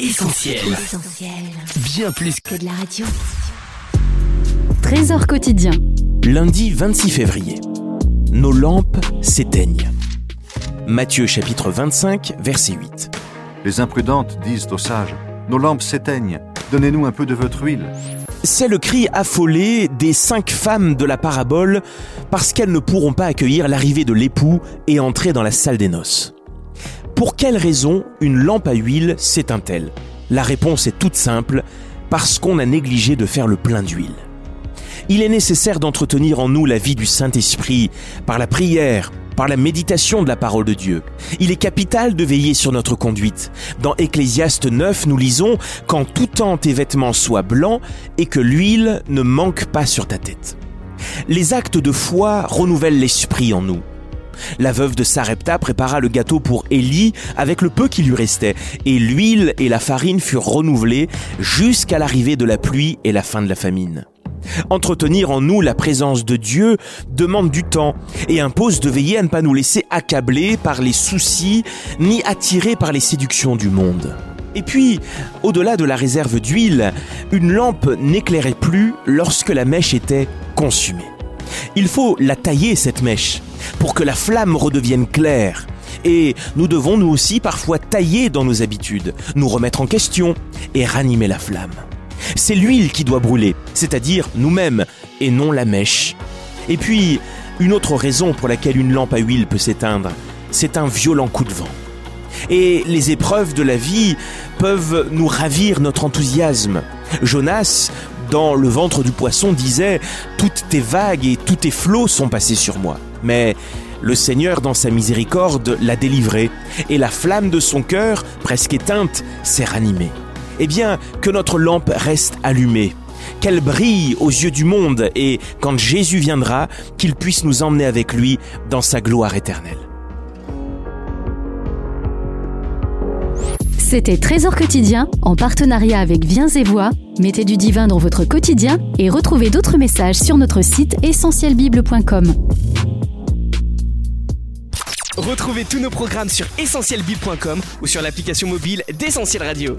Essentiel. Bien plus que de la radio. Trésor quotidien. Lundi 26 février. Nos lampes s'éteignent. Matthieu chapitre 25, verset 8. Les imprudentes disent aux sages Nos lampes s'éteignent, donnez-nous un peu de votre huile. C'est le cri affolé des cinq femmes de la parabole parce qu'elles ne pourront pas accueillir l'arrivée de l'époux et entrer dans la salle des noces. Pour quelle raison une lampe à huile s'éteint-elle? La réponse est toute simple, parce qu'on a négligé de faire le plein d'huile. Il est nécessaire d'entretenir en nous la vie du Saint-Esprit par la prière, par la méditation de la parole de Dieu. Il est capital de veiller sur notre conduite. Dans Ecclésiaste 9, nous lisons Quand tout temps tes vêtements soient blancs et que l'huile ne manque pas sur ta tête. Les actes de foi renouvellent l'esprit en nous. La veuve de Sarepta prépara le gâteau pour Élie avec le peu qui lui restait, et l'huile et la farine furent renouvelées jusqu'à l'arrivée de la pluie et la fin de la famine. Entretenir en nous la présence de Dieu demande du temps et impose de veiller à ne pas nous laisser accabler par les soucis ni attirer par les séductions du monde. Et puis, au-delà de la réserve d'huile, une lampe n'éclairait plus lorsque la mèche était consumée. Il faut la tailler, cette mèche, pour que la flamme redevienne claire. Et nous devons nous aussi parfois tailler dans nos habitudes, nous remettre en question et ranimer la flamme. C'est l'huile qui doit brûler, c'est-à-dire nous-mêmes, et non la mèche. Et puis, une autre raison pour laquelle une lampe à huile peut s'éteindre, c'est un violent coup de vent. Et les épreuves de la vie peuvent nous ravir notre enthousiasme. Jonas, dans le ventre du poisson, disait ⁇ Toutes tes vagues et tous tes flots sont passés sur moi ⁇ mais le Seigneur, dans sa miséricorde, l'a délivré, et la flamme de son cœur, presque éteinte, s'est ranimée. Eh bien, que notre lampe reste allumée, qu'elle brille aux yeux du monde, et quand Jésus viendra, qu'il puisse nous emmener avec lui dans sa gloire éternelle. C'était Trésor quotidien en partenariat avec Viens et Voix. Mettez du divin dans votre quotidien et retrouvez d'autres messages sur notre site essentielbible.com. Retrouvez tous nos programmes sur essentielbible.com ou sur l'application mobile d'Essentiel Radio.